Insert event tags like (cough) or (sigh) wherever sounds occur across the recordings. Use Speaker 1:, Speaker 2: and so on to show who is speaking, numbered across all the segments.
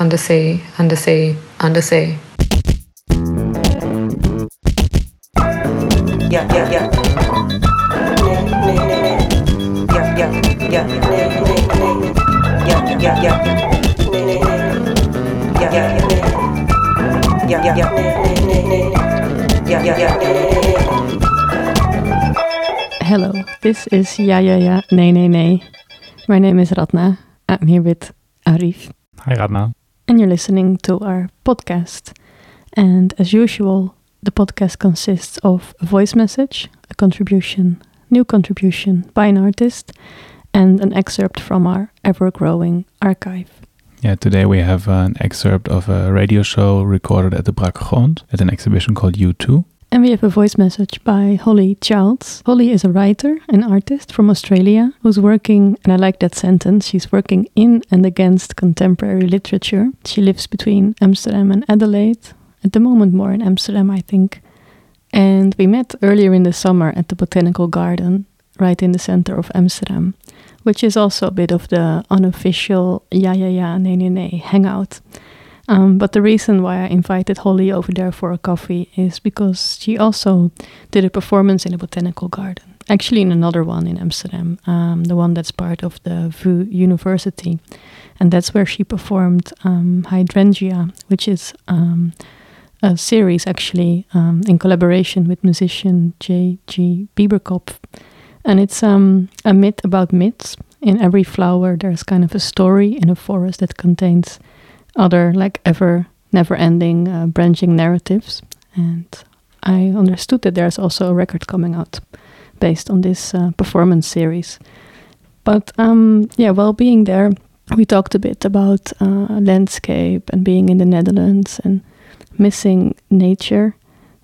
Speaker 1: undersea, undersea, undersea.
Speaker 2: Yeah, yeah, yeah. Yeah, yeah, yeah. Yeah, yeah, yeah. Yeah, yeah, yeah. Nee. Yeah, yeah, yeah. Nee, nee, nee, nee. Yeah, yeah, yeah. Nee, nee, nee.
Speaker 3: Hello, this is Ja Ja Ja Nee Nee Nee. My name is Radna. I'm here with Arif,
Speaker 4: Hi, Radna.
Speaker 3: And you're listening to our podcast. And as usual, the podcast consists of a voice message, a contribution, new contribution by an artist, and an excerpt from our ever growing archive.
Speaker 4: Yeah, today we have an excerpt of a radio show recorded at the Brakke Grond at an exhibition called U2.
Speaker 3: And we have a voice message by Holly Childs. Holly is a writer and artist from Australia who's working, and I like that sentence, she's working in and against contemporary literature. She lives between Amsterdam and Adelaide, at the moment more in Amsterdam, I think. And we met earlier in the summer at the Botanical Garden, right in the center of Amsterdam, which is also a bit of the unofficial ja ja ja nee nee nee hangout. Um, but the reason why I invited Holly over there for a coffee is because she also did a performance in a botanical garden. Actually, in another one in Amsterdam, um, the one that's part of the VU University, and that's where she performed um, Hydrangea, which is um, a series actually um, in collaboration with musician J.G. Biberkopf, and it's um, a myth about myths. In every flower, there's kind of a story in a forest that contains other like ever never ending uh, branching narratives. And i understood that there's also a record coming out based on this uh, performance series. But um, yeah while being there we talked a bit about uh, landscape and being in the netherlands and missing nature.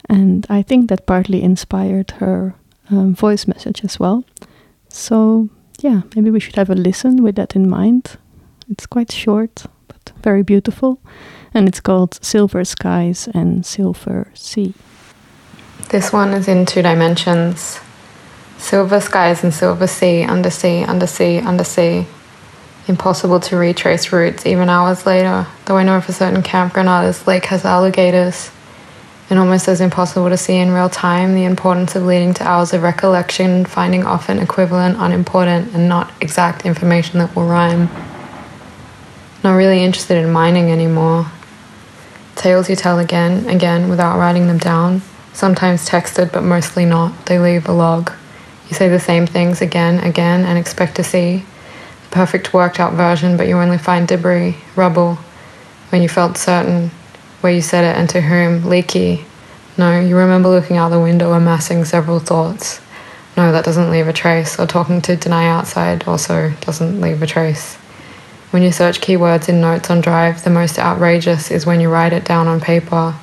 Speaker 3: And i think that partly inspired her um, voice message as well. So yeah maybe we should have a listen with that in mind. It's quite short very beautiful. And it's called Silver Skies and Silver Sea.
Speaker 1: This one is in two dimensions. Silver skies and silver sea, undersea, undersea, undersea. Impossible to retrace routes even hours later, though I know for certain Camp Granada's lake has alligators. And almost as impossible to see in real time the importance of leading to hours of recollection, finding often equivalent, unimportant, and not exact information that will rhyme. Not really interested in mining anymore. Tales you tell again, again, without writing them down. Sometimes texted, but mostly not. They leave a log. You say the same things again, again, and expect to see the perfect worked out version, but you only find debris, rubble, when you felt certain where you said it and to whom, leaky. No, you remember looking out the window, amassing several thoughts. No, that doesn't leave a trace, or talking to deny outside also doesn't leave a trace. When you search keywords in notes on Drive, the most outrageous is when you write it down on paper.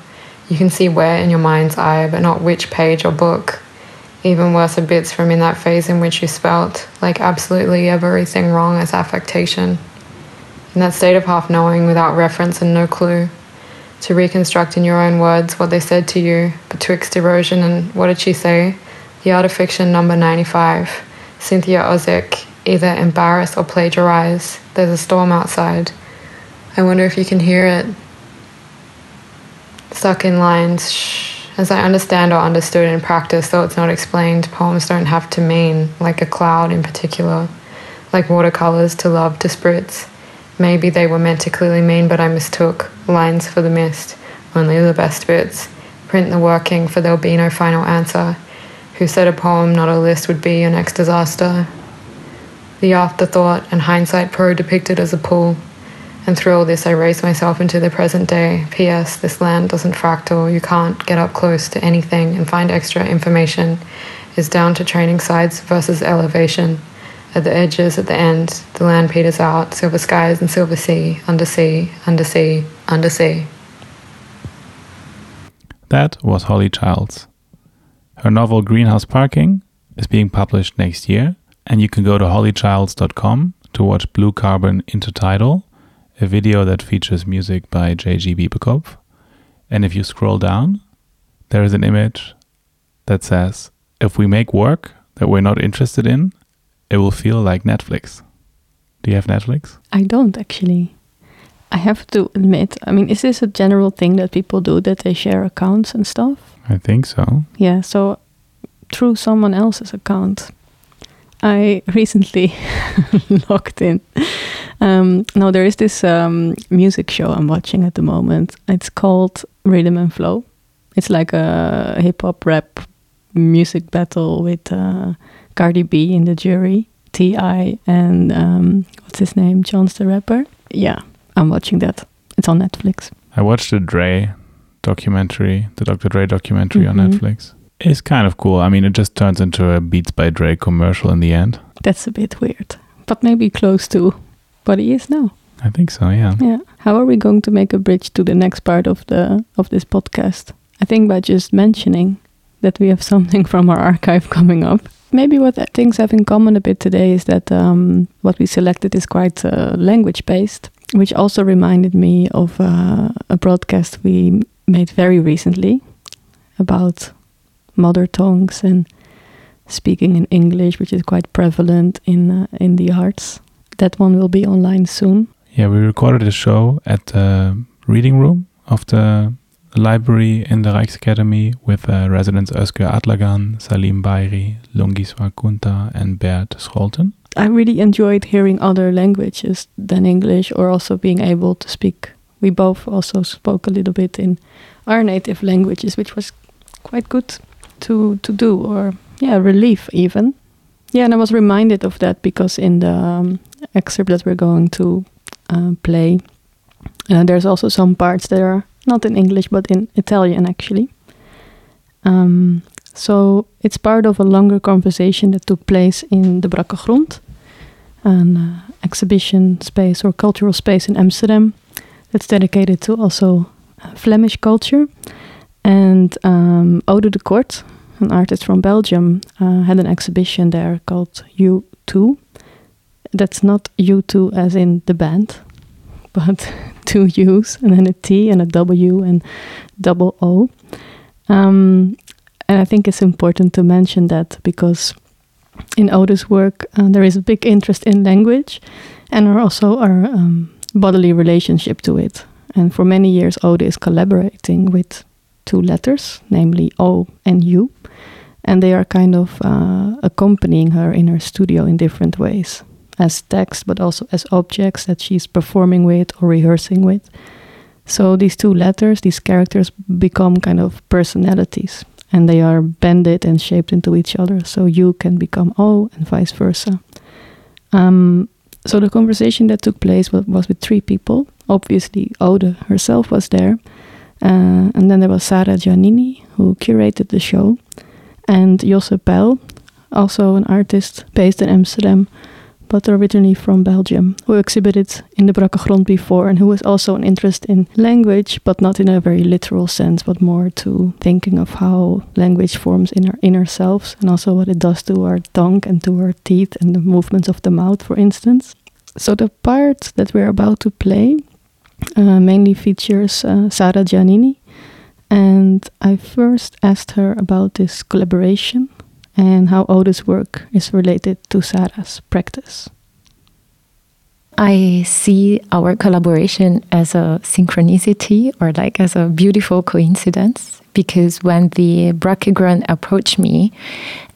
Speaker 1: You can see where in your mind's eye, but not which page or book. Even worse are bits from in that phase in which you spelt, like absolutely everything wrong as affectation. In that state of half knowing, without reference and no clue. To reconstruct in your own words what they said to you, betwixt erosion and what did she say? The Art of Fiction number 95, Cynthia Ozick, either embarrass or plagiarize. There's a storm outside. I wonder if you can hear it. Stuck in lines. Shh. As I understand or understood in practice, though it's not explained, poems don't have to mean, like a cloud in particular, like watercolors to love to spritz. Maybe they were meant to clearly mean, but I mistook. Lines for the mist, only the best bits. Print the working, for there'll be no final answer. Who said a poem, not a list, would be your next disaster? The afterthought and hindsight pro depicted as a pull. And through all this, I raise myself into the present day. P.S. This land doesn't fractal. You can't get up close to anything and find extra information. Is down to training sides versus elevation. At the edges, at the end, the land peters out. Silver skies and silver sea, undersea, undersea, undersea.
Speaker 4: That was Holly Childs. Her novel Greenhouse Parking is being published next year, and you can go to hollychilds.com to watch Blue Carbon Intertidal, a video that features music by J.G. Biberkopf. And if you scroll down, there is an image that says, If we make work that we're not interested in, it will feel like Netflix. Do you have Netflix?
Speaker 3: I don't actually. I have to admit, I mean, is this a general thing that people do that they share accounts and stuff?
Speaker 4: I think so.
Speaker 3: Yeah, so through someone else's account, I recently (laughs) logged in. Um, no, there is this um, music show I'm watching at the moment. It's called Rhythm and Flow. It's like a hip hop rap music battle with uh, Cardi B in the jury, T.I., and um, what's his name? Chance the Rapper. Yeah, I'm watching that. It's on Netflix.
Speaker 4: I watched the Dre documentary, the Dr. Dre documentary on
Speaker 3: Mhm.
Speaker 4: Netflix. It's kind of cool. I mean, it just turns into a Beats by Dre commercial in the end.
Speaker 3: That's a bit weird, but maybe close to what he is now.
Speaker 4: I think so, yeah.
Speaker 3: Yeah. How are we going to make a bridge to the next part of the of this podcast? I think by just mentioning that we have (laughs) something from our archive coming up. Maybe what things have in common a bit today is that um, what we selected is quite uh, language based, which also reminded me of uh, a broadcast we made very recently about mother tongues and speaking in English, which is quite prevalent in uh, in the arts. That one will be online soon.
Speaker 4: Yeah, we recorded a show at the reading room of the library in the Rijksakademie with uh, residents Özgür Atlagan, Salim Bayri, Lungiswa Gqunta, and Bert Scholten.
Speaker 3: I really enjoyed hearing other languages than English or also being able to speak. We both also spoke a little bit in our native languages, which was quite good to, to do, or yeah, relief even. Yeah, and I was reminded of that because in the um, excerpt that we're going to uh, play, uh, there's also some parts that are not in English but in Italian actually. Um, so it's part of a longer conversation that took place in the Brakke Grond, an uh, exhibition space or cultural space in Amsterdam that's dedicated to also uh, Flemish culture. And um, Ode de Kort, an artist from Belgium, uh, had an exhibition there called U2. That's not U2 as in the band, (laughs) but two U's and then a T and a W and double O. Um, and I think it's important to mention that because in Ode's work uh, there is a big interest in language and also our um, bodily relationship to it. And for many years, Ode is collaborating with two letters, namely O and U, and they are kind of uh, accompanying her in her studio in different ways, as text, but also as objects that she's performing with or rehearsing with. So these two letters, these characters, become kind of personalities, and they are bended and shaped into each other. So you can become O, and vice versa. Um, so the conversation that took place was, with three people. Obviously, Ode herself was there, uh, and then there was Sara Giannini who curated the show, and Josse Pyl, also an artist based in Amsterdam, but originally from Belgium, who exhibited in the Brakke Grond before and who has also an interest in language, but not in a very literal sense, but more to thinking of how language forms in our inner selves and also what it does to our tongue and to our teeth and the movements of the mouth, for instance. So the part that we're about to play uh, mainly features uh, Sara Giannini, and I first asked her about this collaboration and how Ode's work is related to Sara's practice.
Speaker 5: I see our collaboration as a synchronicity or like as a beautiful coincidence because when the Brakke Grond approached me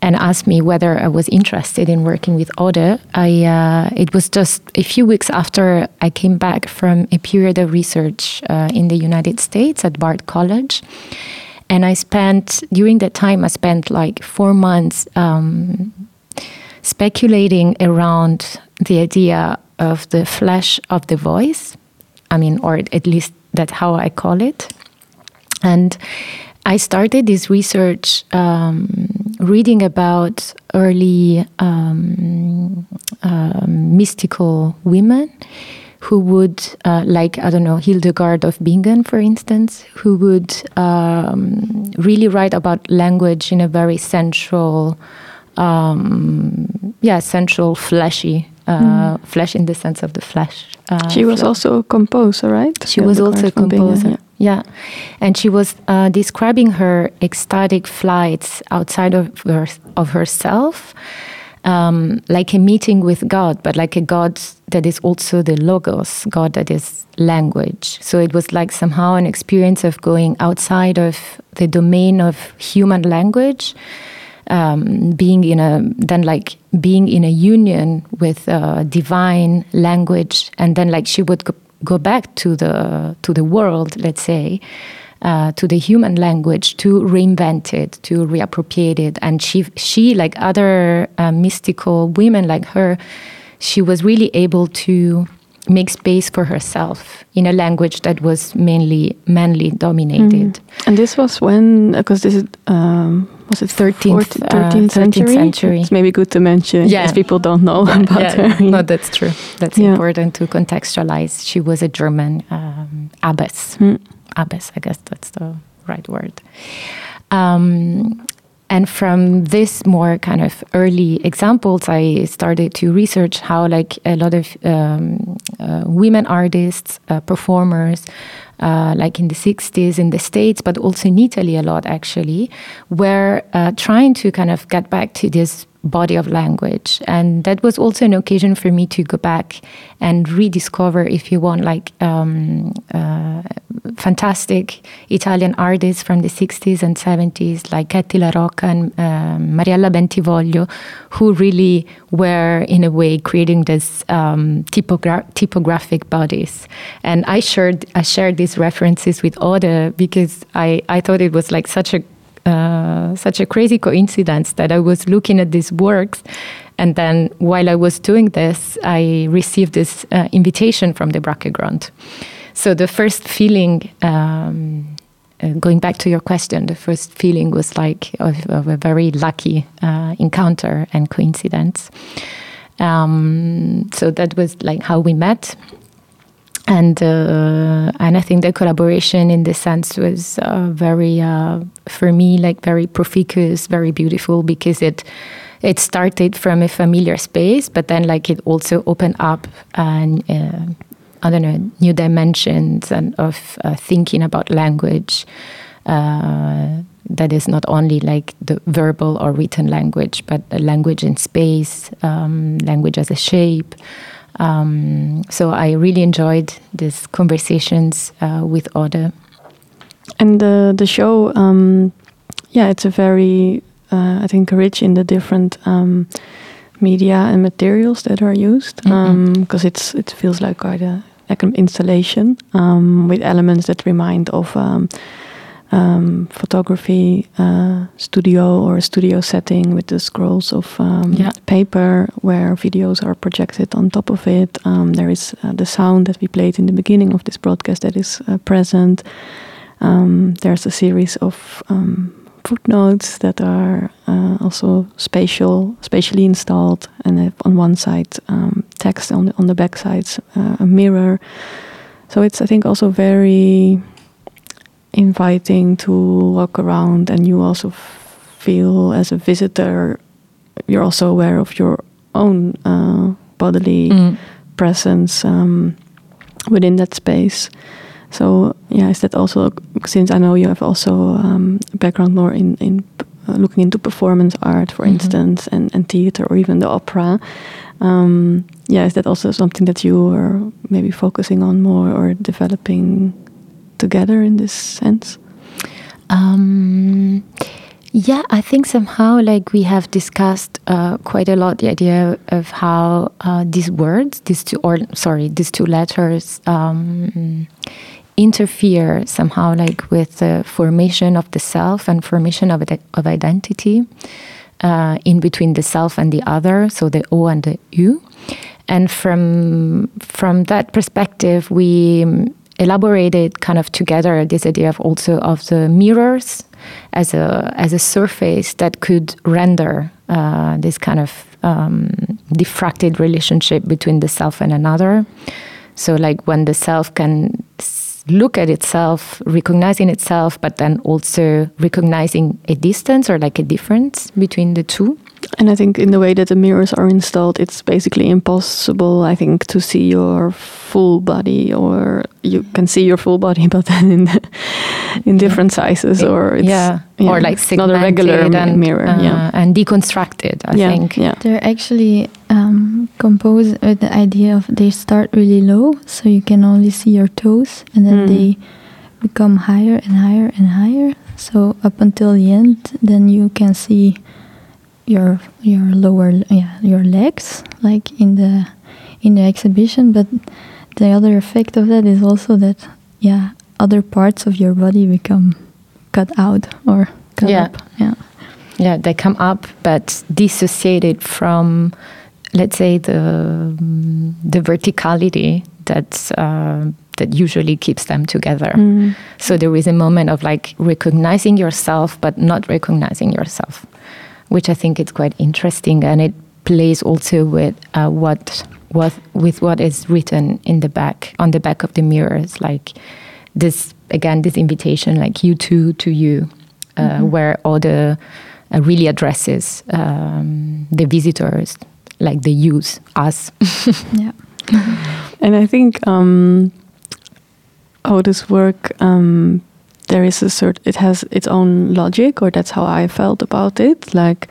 Speaker 5: and asked me whether I was interested in working with Ode, I, uh, it was just a few weeks after I came back from a period of research uh, in the United States at Bard College. And I spent, during that time, I spent like four months um, speculating around the idea of the flesh of the voice. I mean, or at least that's how I call it. And I started this research um, reading about early um, um, mystical women who would, uh, like, I don't know, Hildegard of Bingen, for instance, who would um, really write about language in a very central, um, yeah, central, fleshy, uh, flesh in the sense of the flesh. Uh,
Speaker 3: She was
Speaker 5: flow.
Speaker 3: also a composer, right?
Speaker 5: She was also a
Speaker 3: Bingen,
Speaker 5: composer.
Speaker 3: yeah.
Speaker 5: Yeah. And she was uh, describing her ecstatic flights outside of, her, of herself, um, like a meeting with God, but like a God that is also the logos, God that is language. So it was like somehow an experience of going outside of the domain of human language, um, being in a then like being in a union with uh, divine language, and then like she would go, go back to the to the world, let's say. Uh, to the human language to reinvent it, to reappropriate it, and she, she like other uh, mystical women like her, she was really able to make space for herself in a language that was mainly manly dominated.
Speaker 3: Mm. And this was when, because this is, um, was it
Speaker 5: 13th,
Speaker 3: 14th, 13th,
Speaker 5: uh,
Speaker 3: century?
Speaker 5: 13th century.
Speaker 3: It's maybe good to mention
Speaker 5: Yeah.
Speaker 3: as people don't know about
Speaker 5: yeah,
Speaker 3: her.
Speaker 5: no, that's true. That's
Speaker 3: Yeah.
Speaker 5: important to contextualize. She was a German um, abbess.
Speaker 3: Mm.
Speaker 5: Abbess, I guess that's the right word. Um, and from this more kind of early examples, I started to research how, like, a lot of um, uh, women artists, uh, performers, uh, like in the 60s in the States, but also in Italy a lot actually, were uh, trying to kind of get back to this body of language. And that was also an occasion for me to go back and rediscover, if you want, like um, uh, fantastic Italian artists from the 60s and 70s, like Ketty La Rocca and um, Mirella Bentivoglio, who really were, in a way, creating this um, typogra- typographic bodies. And I shared, I shared these references with Ode because I, I thought it was like such a uh, such a crazy coincidence that I was looking at these works, and then while I was doing this, I received this uh, invitation from the Brakke Grond. So the first feeling, um, uh, going back to your question, the first feeling was like of, of a very lucky uh, encounter and coincidence. Um, so that was like how we met and uh, and I think the collaboration in this sense was uh, very uh, for me like very profuse, very beautiful because it it started from a familiar space, but then like it also opened up and uh, I don't know new dimensions and of uh, thinking about language. Uh, that is not only like the verbal or written language, but language in space, um, language as a shape. Um, so I really enjoyed these conversations uh, with Ode.
Speaker 3: And the the show, um, yeah, it's a very, uh, I think, rich in the different um, media and materials that are used because it's it feels like quite a like an installation um, with elements that remind of um, photography uh, studio or a studio setting with the scrolls of um,
Speaker 5: Yeah.
Speaker 3: paper where videos are projected on top of it. Um, there is uh, the sound that we played in the beginning of this broadcast that is uh, present. Um, there's a series of um, footnotes that are uh, also spatial, spatially installed, and on one side um, text on the, on the back side, uh, a mirror. So it's I think also very inviting to walk around, and you also feel as a visitor, you're also aware of your own uh, bodily
Speaker 5: Mm.
Speaker 3: presence um, within that space. So yeah, is that also since I know you have also um, a background more in in uh, looking into performance art, for
Speaker 5: Mhm.
Speaker 3: instance, and and theater or even the opera. Um, yeah, is that also something that you are maybe focusing on more or developing together in this sense?
Speaker 5: Um, yeah, I think somehow like we have discussed uh, quite a lot the idea of how uh, these words, these two or sorry, these two letters um, interfere somehow like with the formation of the self and formation of of identity uh, in between the self and the other, so the O and the U. And from from that perspective, we elaborated kind of together this idea of also of the mirrors as a as a surface that could render uh, this kind of um, diffracted relationship between the self and another. So, like when the self can look at itself, recognizing itself, but then also recognizing a distance or like a difference between the two.
Speaker 3: And I think in the way that the mirrors are installed, it's basically impossible, I think, to see your full body, or you can see your full body, (laughs) but then in in different sizes, or it's,
Speaker 5: yeah. or like
Speaker 3: it's not a regular
Speaker 5: and,
Speaker 3: mirror.
Speaker 5: uh,
Speaker 3: yeah,
Speaker 5: and deconstructed. I
Speaker 3: yeah,
Speaker 5: think.
Speaker 3: yeah.
Speaker 6: They're actually um, compose with the idea of they start really low, so you can only see your toes, and then
Speaker 3: Mm.
Speaker 6: they become higher and higher and higher. So up until the end, then you can see your your lower yeah your legs like in the in the exhibition. But the other effect of that is also that yeah other parts of your body become cut out or cut
Speaker 5: Yeah.
Speaker 6: up. Yeah.
Speaker 5: Yeah, they come up, but dissociated from, let's say, the the verticality that uh, that usually keeps them together.
Speaker 3: Mm.
Speaker 5: So there is a moment of like recognizing yourself, but not recognizing yourself, which I think is quite interesting, and it plays also with uh, what what with what is written in the back on the back of the mirrors, like this again, this invitation, like you too to you, uh, where all the uh, really addresses um, the visitors, like the use us. (laughs)
Speaker 6: Yeah.
Speaker 3: And I think um, how this work, um, there is a sort. It has its own logic, or that's how I felt about it. Like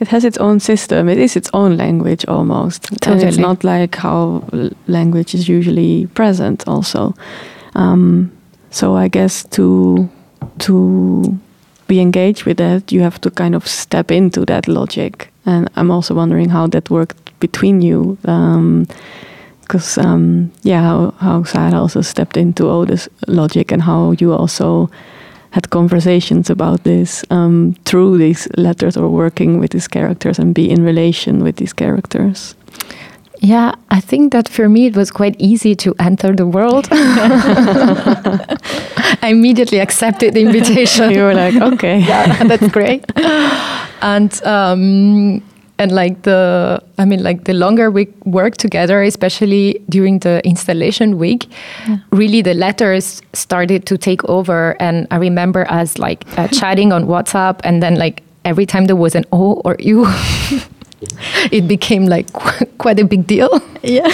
Speaker 3: it has its own system. It is its own language almost. And it's not like how language is usually present. Also, um, so I guess to to be engaged with that, you have to kind of step into that logic. And I'm also wondering how that worked between you. Um, because um, yeah, how, how Sara also stepped into all this logic and how you also had conversations about this um, through these letters or working with these characters and be in relation with these characters.
Speaker 5: Yeah, I think that for me it was quite easy to enter the world. (laughs) (laughs) I immediately accepted the invitation. (laughs)
Speaker 3: you were like, okay,
Speaker 5: yeah, that's great. And um, and like the, I mean, like the longer we work together, especially during the installation week, really the letters started to take over. And I remember us like uh, (laughs) chatting on WhatsApp, and then like every time there was an O or U. (laughs) It became like qu- (laughs) quite a big deal.
Speaker 6: Yeah.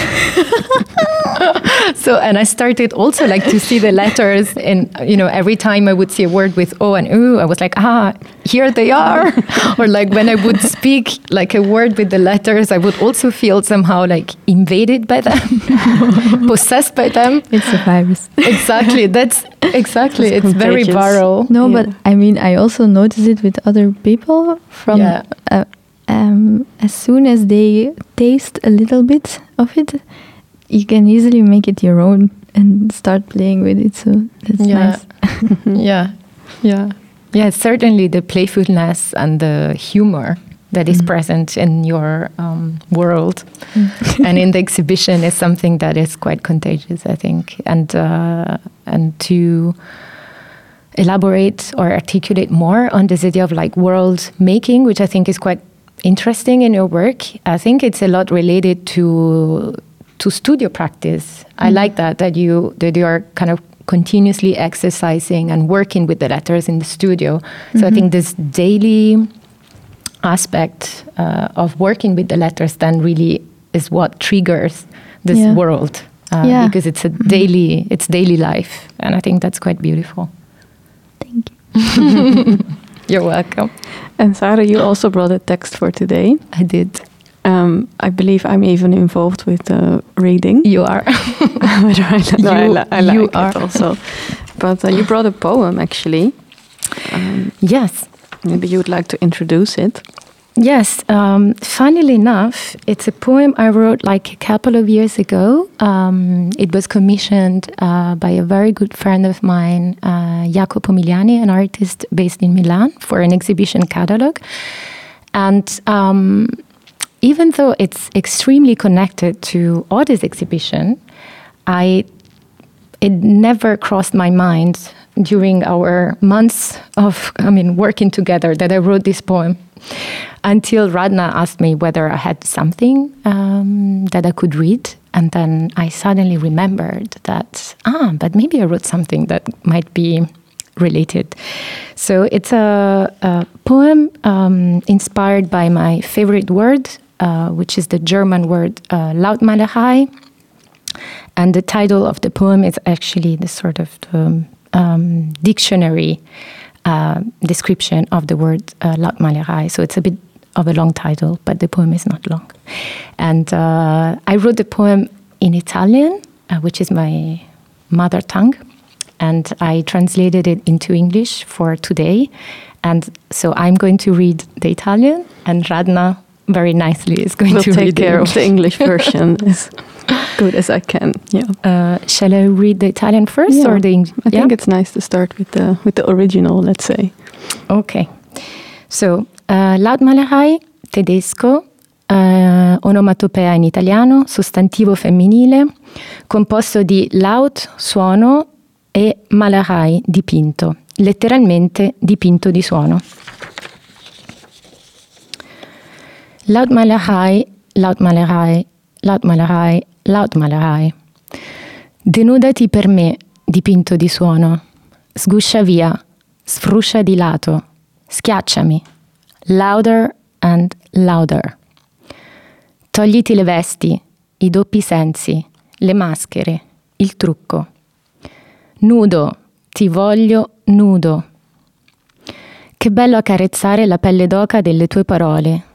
Speaker 5: So, and I started also like to see the letters, and you know, every time I would see a word with O and U, I was like, ah, here they are. (laughs) or like when I would speak like a word with the letters, I would also feel somehow like invaded by them, (laughs) possessed by them.
Speaker 6: It's a virus.
Speaker 5: Exactly. That's exactly.
Speaker 3: It's
Speaker 5: It's, very viral.
Speaker 6: No,
Speaker 3: Yeah.
Speaker 6: but I mean, I also notice it with other people from
Speaker 5: Yeah.
Speaker 6: uh, um, as soon as they taste a little bit of it, you can easily make it your own and start playing with it. So that's
Speaker 5: Yeah.
Speaker 6: nice. (laughs) (laughs)
Speaker 5: yeah yeah yeah certainly the playfulness and the humor that is
Speaker 6: Mhm.
Speaker 5: present in your um, world and in (laughs) the exhibition is something that is quite contagious i think and uh, and to elaborate or articulate more on this idea of like world making which i think is quite interesting in your work i think it's a lot related to to studio practice i like that that you that you are kind of continuously exercising and working with the letters in the studio so i think this daily aspect uh, of working with the letters then really is what triggers this
Speaker 6: Yeah.
Speaker 5: world uh,
Speaker 6: Yeah.
Speaker 5: because it's a daily it's daily life and i think that's quite beautiful
Speaker 6: Thank you. (laughs) (laughs)
Speaker 5: you're welcome
Speaker 3: And Sara, you also brought a text for today.
Speaker 5: i did
Speaker 3: Um, I believe I'm even involved with the reading.
Speaker 5: you are (laughs)
Speaker 3: I, no, I,
Speaker 5: You-
Speaker 3: li- I like
Speaker 5: you
Speaker 3: it
Speaker 5: are.
Speaker 3: also. But uh, you brought a poem actually. Um,
Speaker 5: yes
Speaker 3: maybe you would like to introduce it.
Speaker 5: Yes, um, funnily enough, it's a poem I wrote like a couple of years ago. Um, it was commissioned uh, by a very good friend of mine, uh, Jacopo Miliani, an artist based in Milan, for an exhibition catalog. And um, even though it's extremely connected to Ode's exhibition, I it never crossed my mind during our months of I mean working together that I wrote this poem until Radna asked me whether I had something um, that I could read. And then I suddenly remembered that, ah, but maybe I wrote something that might be related. So it's a, a poem um, inspired by my favorite word, uh, which is the German word uh, Lautmalerei. And the title of the poem is actually the sort of the, um, dictionary uh, description of the word uh, Lautmalerei. So it's a bit of a long title, but the poem is not long. And uh, I wrote the poem in Italian, uh, which is my mother tongue, and I translated it into English for today. And so I'm going to read the Italian, and Radna very nicely is going
Speaker 3: We'll
Speaker 5: to
Speaker 3: take care
Speaker 5: the
Speaker 3: of the English version (laughs) as good as I can. Yeah.
Speaker 5: Uh, shall I read the Italian first
Speaker 3: Yeah,
Speaker 5: or the English?
Speaker 3: I think it's nice to start with the with the original, let's say.
Speaker 5: Ok. So, uh, Lautmalerei, tedesco, uh, onomatopea in italiano, sostantivo femminile, composto di laut, suono, e malerai, dipinto, letteralmente dipinto di suono. Lautmalerei, lautmalerei, lautmalerei, lautmalerei. Denudati per me, dipinto di suono. Sguscia via, sfruscia di lato, schiacciami. Louder and louder. Togliti le vesti, i doppi sensi, le maschere, il trucco. Nudo, ti voglio nudo. Che bello accarezzare la pelle d'oca delle tue parole,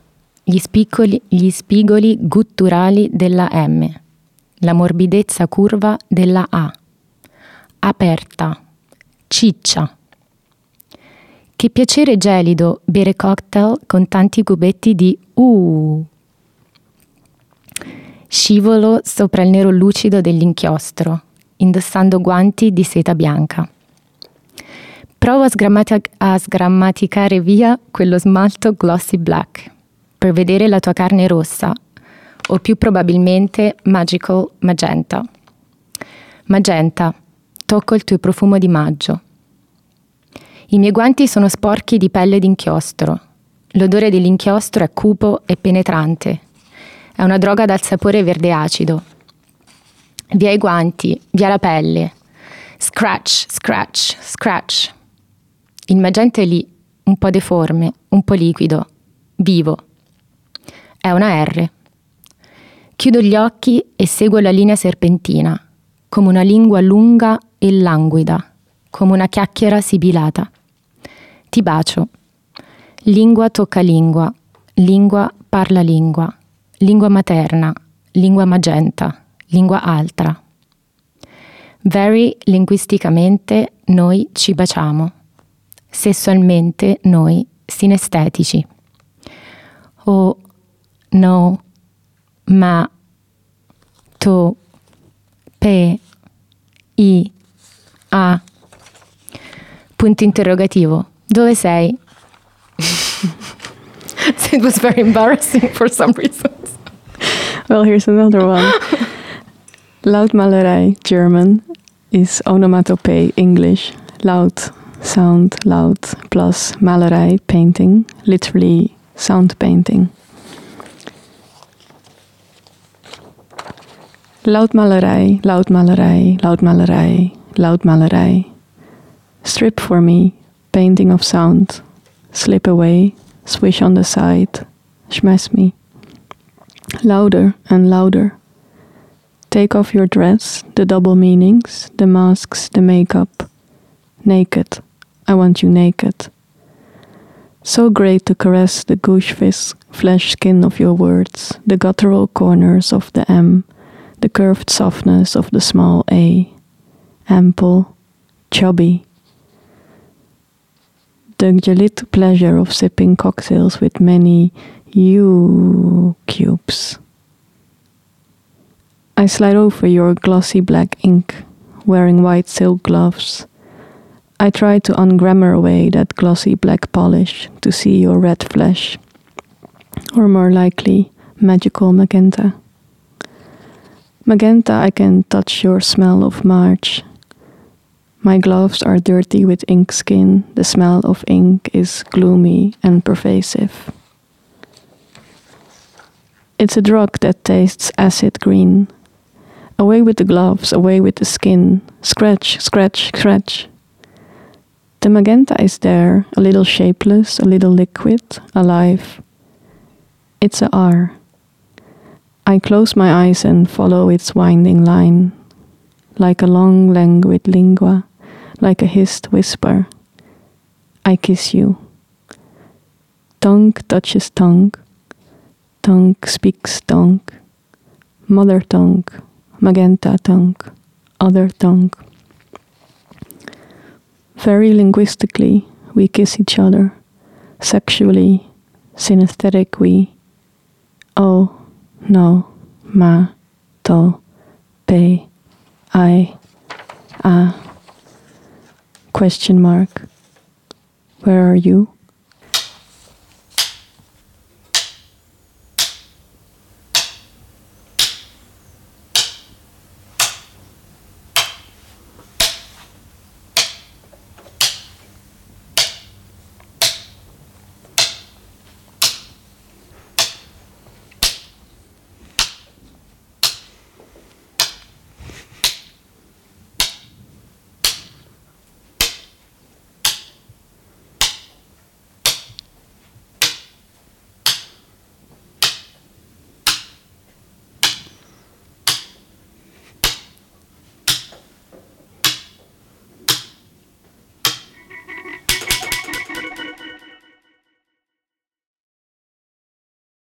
Speaker 5: gli, spiccoli, gli spigoli gutturali della M, la morbidezza curva della A. Aperta, ciccia. Che piacere gelido bere cocktail con tanti cubetti di U. Scivolo sopra il nero lucido dell'inchiostro, indossando guanti di seta bianca. Provo a, sgrammati- a sgrammaticare via quello smalto glossy black per vedere la tua carne rossa, o più probabilmente magical magenta. Magenta, tocco il tuo profumo di maggio. I miei guanti sono sporchi di pelle d'inchiostro. L'odore dell'inchiostro è cupo e penetrante. È una droga dal sapore verde acido. Via i guanti, via la pelle. Scratch, scratch, scratch. Il magenta è lì, un po' deforme, un po' liquido, vivo. È una R. Chiudo gli occhi e seguo la linea serpentina, come una lingua lunga e languida, come una chiacchiera sibilata. Ti bacio. Lingua tocca lingua, lingua parla lingua, lingua materna, lingua magenta, lingua altra. Very linguisticamente noi ci baciamo, sessualmente noi sinestetici. Oh, no, ma, to, pe, i, a. Punto interrogativo. Dove sei? (laughs) it was very embarrassing for some reasons. (laughs)
Speaker 3: Well, here's another one. Lautmalerei, German, is onomatopoeia, English. Laut, sound, loud, plus malerei, painting, literally sound painting. Lautmalerei, lautmalerei, lautmalerei, lautmalerei. Strip for me, painting of sound. Slip away, swish on the side, schmess me. Louder and louder. Take off your dress, the double meanings, the masks, the makeup. Naked. I want you naked. So great to caress the goosefish flesh skin of your words, the guttural corners of the M, the curved softness of the small A. Ample, chubby. The gelit pleasure of sipping cocktails with many U cubes. I slide over your glossy black ink, wearing white silk gloves. I try to ungrammar away that glossy black polish to see your red flesh, or more likely, magical magenta. Magenta, I can touch your smell of March. My gloves are dirty with ink skin, the smell of ink is gloomy and pervasive. It's a drug that tastes acid green. Away with the gloves, away with the skin. Scratch, scratch, scratch. The magenta is there, a little shapeless, a little liquid, alive. It's a R. I close my eyes and follow its winding line, like a long languid lingua, like a hissed whisper. I kiss you. Tongue touches tongue. Tongue speaks tongue. Mother tongue. Magenta tongue. Other tongue. Very linguistically, we kiss each other. Sexually, synesthetic, we. Oh, no, ma, to, pe, I, a. Question mark. Where are you?